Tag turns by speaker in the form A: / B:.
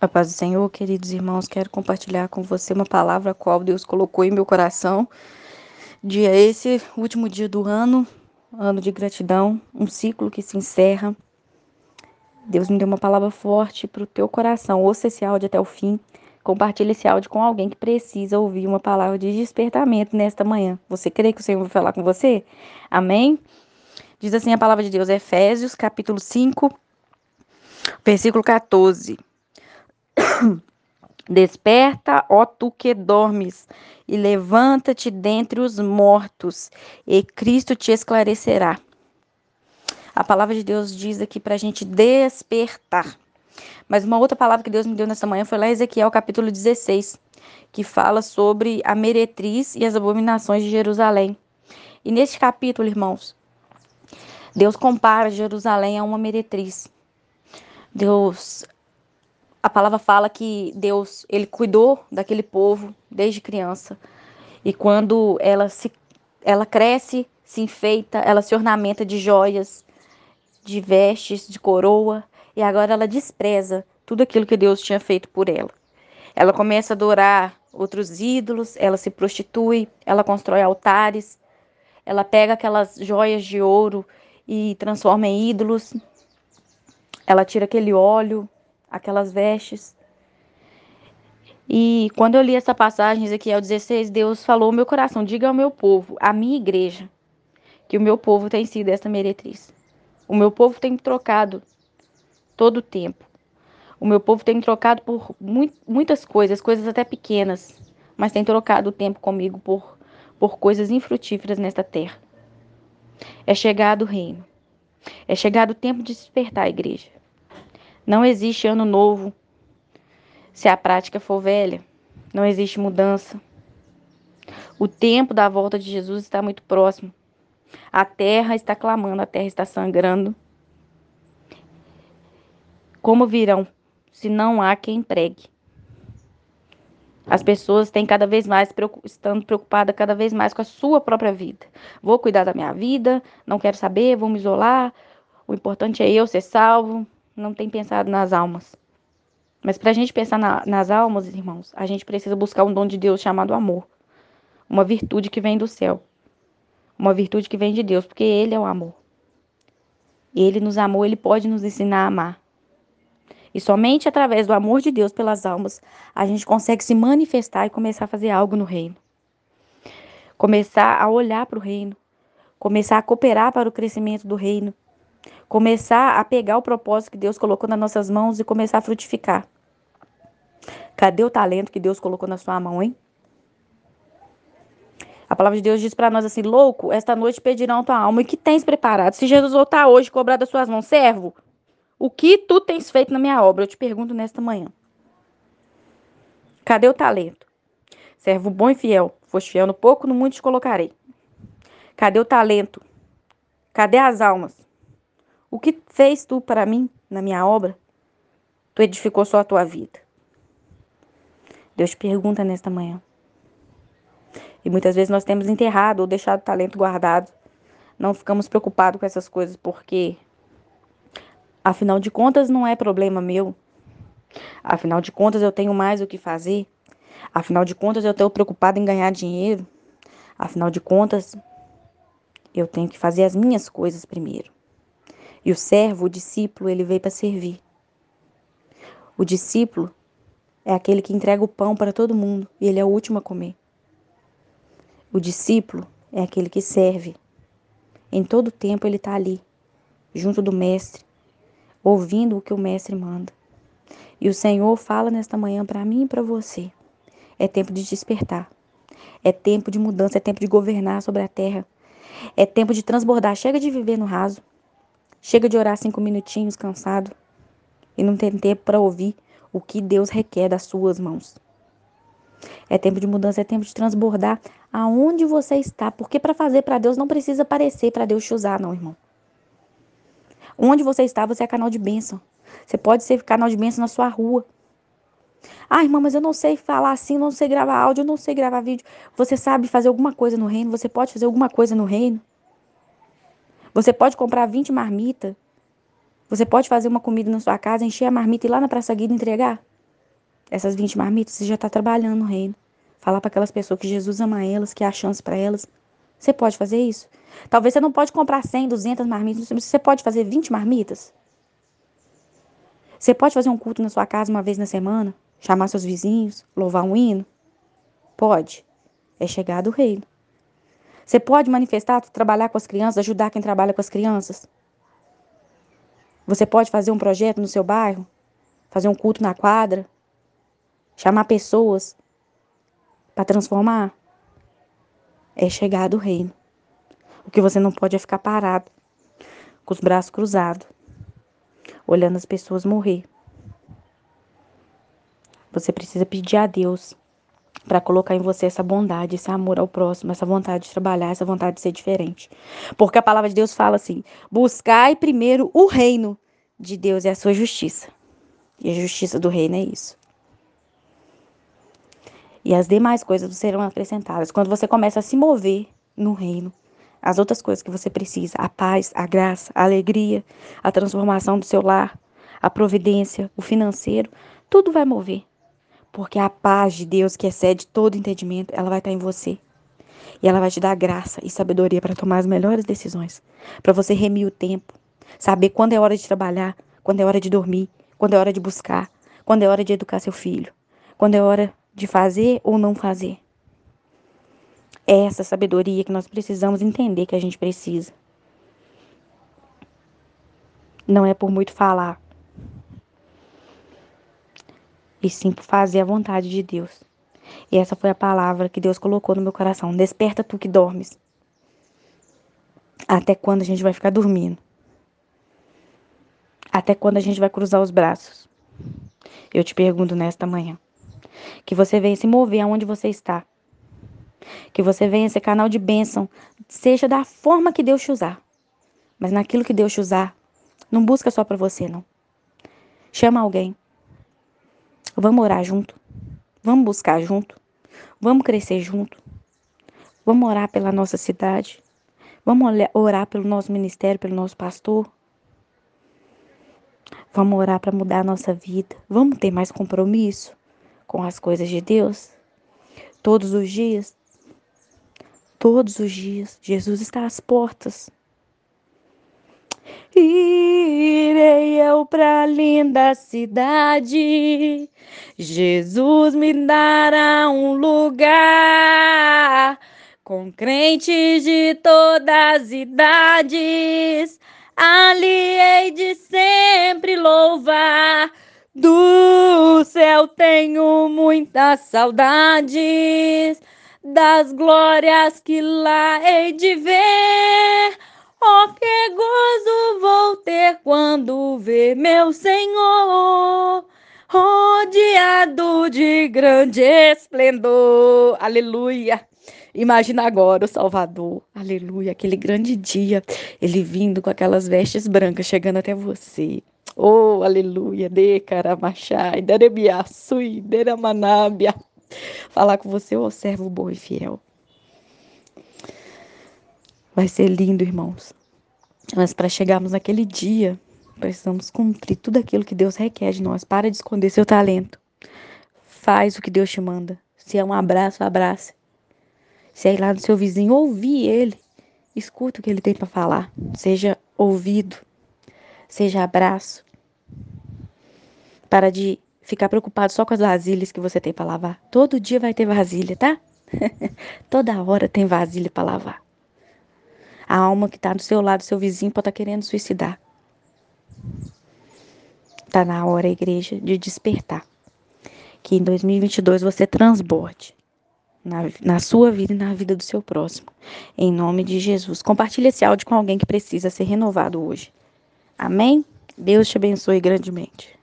A: A paz do Senhor, queridos irmãos, quero compartilhar com você uma palavra a qual Deus colocou em meu coração. Dia esse, último dia do ano, ano de gratidão, um ciclo que se encerra. Deus me deu uma palavra forte para o teu coração. Ouça esse áudio até o fim. Compartilhe esse áudio com alguém que precisa ouvir uma palavra de despertamento nesta manhã. Você crê que o Senhor vai falar com você? Amém? Diz assim a palavra de Deus, Efésios, capítulo 5, versículo 14. Desperta, ó tu que dormes, e levanta-te dentre os mortos, e Cristo te esclarecerá. A palavra de Deus diz aqui para a gente despertar. Mas uma outra palavra que Deus me deu nessa manhã foi lá em Ezequiel capítulo 16, que fala sobre a meretriz e as abominações de Jerusalém. E neste capítulo, irmãos, Deus compara Jerusalém a uma meretriz. Deus a palavra fala que Deus, ele cuidou daquele povo desde criança. E quando ela se ela cresce, se enfeita, ela se ornamenta de joias, de vestes, de coroa, e agora ela despreza tudo aquilo que Deus tinha feito por ela. Ela começa a adorar outros ídolos, ela se prostitui, ela constrói altares, ela pega aquelas joias de ouro e transforma em ídolos. Ela tira aquele óleo aquelas vestes. E quando eu li essa passagem, Ezequiel 16, Deus falou ao meu coração: diga ao meu povo, à minha igreja, que o meu povo tem sido essa meretriz. O meu povo tem trocado todo o tempo. O meu povo tem trocado por muitas coisas, coisas até pequenas, mas tem trocado o tempo comigo por, por coisas infrutíferas nesta terra. É chegado o reino. É chegado o tempo de despertar a igreja. Não existe ano novo se a prática for velha. Não existe mudança. O tempo da volta de Jesus está muito próximo. A terra está clamando, a terra está sangrando. Como virão se não há quem pregue? As pessoas têm cada vez mais estando preocupadas cada vez mais com a sua própria vida. Vou cuidar da minha vida, não quero saber, vou me isolar. O importante é eu ser salvo não tem pensado nas almas. Mas para a gente pensar na, nas almas, irmãos, a gente precisa buscar um dom de Deus chamado amor. Uma virtude que vem do céu. Uma virtude que vem de Deus, porque Ele é o amor. Ele nos amou, Ele pode nos ensinar a amar. E somente através do amor de Deus pelas almas, a gente consegue se manifestar e começar a fazer algo no reino. Começar a olhar para o reino. Começar a cooperar para o crescimento do reino começar a pegar o propósito que Deus colocou nas nossas mãos e começar a frutificar. Cadê o talento que Deus colocou na sua mão, hein? A palavra de Deus diz para nós assim: louco, esta noite pedirão tua alma. E que tens preparado? Se Jesus voltar hoje cobrar das suas mãos, servo, o que tu tens feito na minha obra? Eu te pergunto nesta manhã. Cadê o talento? Servo bom e fiel. Foste fiel no pouco, no muito te colocarei. Cadê o talento? Cadê as almas? O que fez tu para mim na minha obra? Tu edificou só a tua vida. Deus pergunta nesta manhã. E muitas vezes nós temos enterrado ou deixado o talento guardado. Não ficamos preocupados com essas coisas porque, afinal de contas, não é problema meu. Afinal de contas, eu tenho mais o que fazer. Afinal de contas, eu estou preocupado em ganhar dinheiro. Afinal de contas, eu tenho que fazer as minhas coisas primeiro. E o servo, o discípulo, ele veio para servir. O discípulo é aquele que entrega o pão para todo mundo e ele é o último a comer. O discípulo é aquele que serve. Em todo tempo ele está ali, junto do mestre, ouvindo o que o mestre manda. E o Senhor fala nesta manhã para mim e para você. É tempo de despertar. É tempo de mudança, é tempo de governar sobre a terra. É tempo de transbordar. Chega de viver no raso. Chega de orar cinco minutinhos cansado e não tem tempo para ouvir o que Deus requer das suas mãos. É tempo de mudança, é tempo de transbordar aonde você está, porque para fazer para Deus não precisa parecer para Deus te usar, não, irmão. Onde você está, você é canal de bênção. Você pode ser canal de bênção na sua rua. Ah, irmã, mas eu não sei falar assim, não sei gravar áudio, eu não sei gravar vídeo. Você sabe fazer alguma coisa no reino? Você pode fazer alguma coisa no reino? Você pode comprar 20 marmitas. Você pode fazer uma comida na sua casa, encher a marmita e ir lá na Praça Guida entregar. Essas 20 marmitas, você já está trabalhando no reino. Falar para aquelas pessoas que Jesus ama elas, que há chance para elas. Você pode fazer isso? Talvez você não pode comprar 100, 200 marmitas, você pode fazer 20 marmitas? Você pode fazer um culto na sua casa uma vez na semana? Chamar seus vizinhos? Louvar um hino? Pode. É chegado o reino. Você pode manifestar, trabalhar com as crianças, ajudar quem trabalha com as crianças? Você pode fazer um projeto no seu bairro? Fazer um culto na quadra? Chamar pessoas para transformar? É chegado o reino. O que você não pode é ficar parado, com os braços cruzados, olhando as pessoas morrer. Você precisa pedir a Deus para colocar em você essa bondade, esse amor ao próximo, essa vontade de trabalhar, essa vontade de ser diferente. Porque a palavra de Deus fala assim: buscai primeiro o reino de Deus e a sua justiça. E a justiça do reino é isso. E as demais coisas serão acrescentadas. Quando você começa a se mover no reino, as outras coisas que você precisa, a paz, a graça, a alegria, a transformação do seu lar, a providência, o financeiro, tudo vai mover. Porque a paz de Deus, que excede todo entendimento, ela vai estar em você. E ela vai te dar graça e sabedoria para tomar as melhores decisões. Para você remir o tempo. Saber quando é hora de trabalhar, quando é hora de dormir, quando é hora de buscar, quando é hora de educar seu filho, quando é hora de fazer ou não fazer. É essa sabedoria que nós precisamos entender que a gente precisa. Não é por muito falar, e sim por fazer a vontade de Deus. E essa foi a palavra que Deus colocou no meu coração. Desperta tu que dormes. Até quando a gente vai ficar dormindo? Até quando a gente vai cruzar os braços? Eu te pergunto nesta manhã. Que você venha se mover aonde você está. Que você venha ser canal de bênção, seja da forma que Deus te usar. Mas naquilo que Deus te usar, não busca só para você, não. Chama alguém. Vamos orar junto. Vamos buscar junto. Vamos crescer junto. Vamos orar pela nossa cidade. Vamos orar pelo nosso ministério, pelo nosso pastor. Vamos orar para mudar a nossa vida. Vamos ter mais compromisso com as coisas de Deus. Todos os dias. Todos os dias. Jesus está às portas. Irei eu pra linda cidade. Jesus me dará um lugar com crentes de todas as idades. Ali hei de sempre louvar. Do céu tenho muitas saudades das glórias que lá hei de ver. Oh, que gozo vou ter quando ver meu Senhor rodeado de grande esplendor. Aleluia. Imagina agora o Salvador, aleluia, aquele grande dia, ele vindo com aquelas vestes brancas chegando até você. Oh, aleluia, de caramachai, derebiaçui, deramanabia. Falar com você, ô oh, servo bom e fiel. Vai ser lindo, irmãos. Mas para chegarmos naquele dia, precisamos cumprir tudo aquilo que Deus requer de nós. Para de esconder seu talento. Faz o que Deus te manda. Se é um abraço, abrace. Se é ir lá no seu vizinho, ouvir ele. Escuta o que ele tem para falar. Seja ouvido. Seja abraço. Para de ficar preocupado só com as vasilhas que você tem para lavar. Todo dia vai ter vasilha, tá? Toda hora tem vasilha para lavar. A alma que está do seu lado, seu vizinho, pode estar tá querendo suicidar. Está na hora, igreja, de despertar. Que em 2022 você transborde na, na sua vida e na vida do seu próximo. Em nome de Jesus. Compartilhe esse áudio com alguém que precisa ser renovado hoje. Amém? Deus te abençoe grandemente.